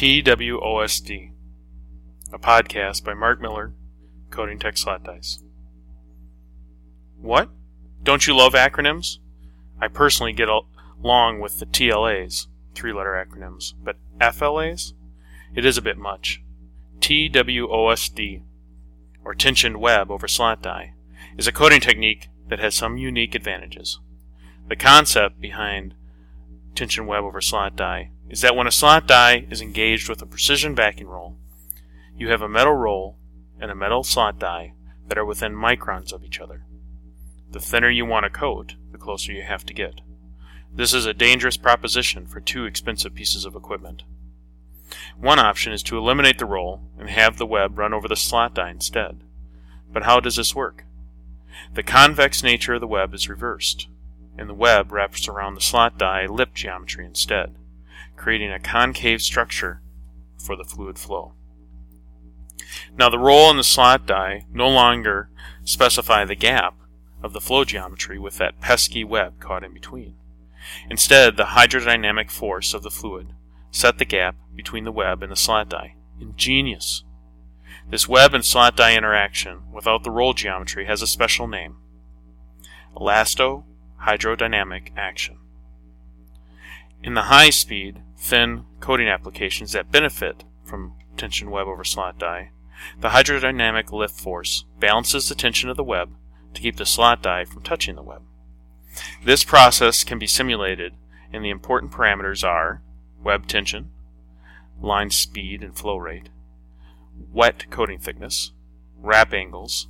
TWOSD, a podcast by Mark Miller, Coating Tech Slot Dies. What? Don't you love acronyms? I personally get along with the TLAs, three letter acronyms, but FLAs? It is a bit much. TWOSD, or tensioned web over slot die, is a coating technique that has some unique advantages. The concept behind tension web over slot die is that when a slot die is engaged with a precision backing roll, you have a metal roll and a metal slot die that are within microns of each other. The thinner you want to coat, the closer you have to get. This is a dangerous proposition for two expensive pieces of equipment. One option is to eliminate the roll and have the web run over the slot die instead. But how does this work? The convex nature of the web is reversed, and the web wraps around the slot die lip geometry instead, creating a concave structure for the fluid flow. Now the roll and the slot die no longer specify the gap of the flow geometry with that pesky web caught in between. Instead, the hydrodynamic force of the fluid set the gap between the web and the slot die. Ingenious. This web and slot die interaction without the roll geometry has a special name. Elasto hydrodynamic action. In the high speed, thin coating applications that benefit from tension web over slot die, the hydrodynamic lift force balances the tension of the web to keep the slot die from touching the web. This process can be simulated and the important parameters are web tension, line speed and flow rate, wet coating thickness, wrap angles,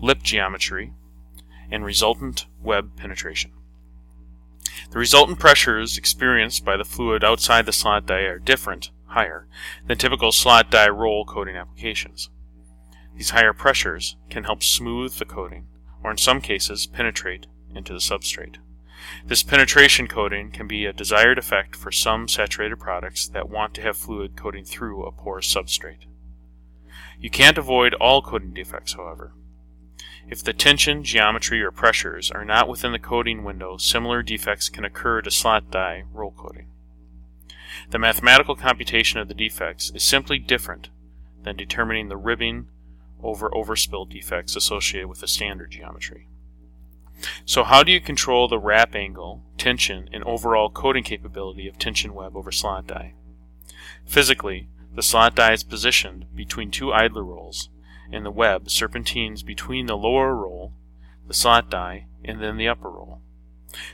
lip geometry, and resultant web penetration. The resultant pressures experienced by the fluid outside the slot die are different, higher, than typical slot die roll coating applications. These higher pressures can help smooth the coating, or in some cases penetrate into the substrate. This penetration coating can be a desired effect for some saturated products that want to have fluid coating through a porous substrate. You can't avoid all coating defects, however. If the tension, geometry, or pressures are not within the coating window, similar defects can occur to slot die roll coating. The mathematical computation of the defects is simply different than determining the ribbing over overspill defects associated with the standard geometry. So how do you control the wrap angle, tension, and overall coating capability of tension web over slot die? Physically, the slot die is positioned between two idler rolls, and the web serpentines between the lower roll, the slot die, and then the upper roll.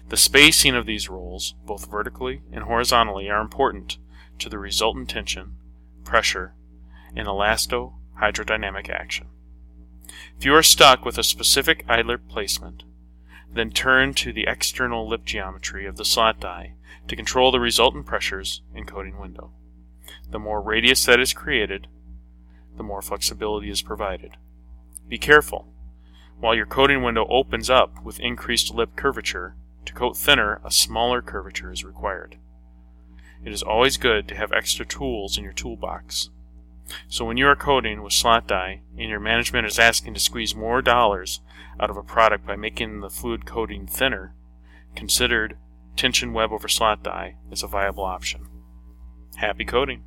The spacing of these rolls, both vertically and horizontally, are important to the resultant tension, pressure, and elasto hydrodynamic action. If you are stuck with a specific idler placement, then turn to the external lip geometry of the slot die to control the resultant pressures and coating window. The more radius that is created, the more flexibility is provided. Be careful. While your coating window opens up with increased lip curvature, to coat thinner, a smaller curvature is required. It is always good to have extra tools in your toolbox. So when you are coating with slot die and your management is asking to squeeze more dollars out of a product by making the fluid coating thinner, considered tension web over slot die as a viable option. Happy coating!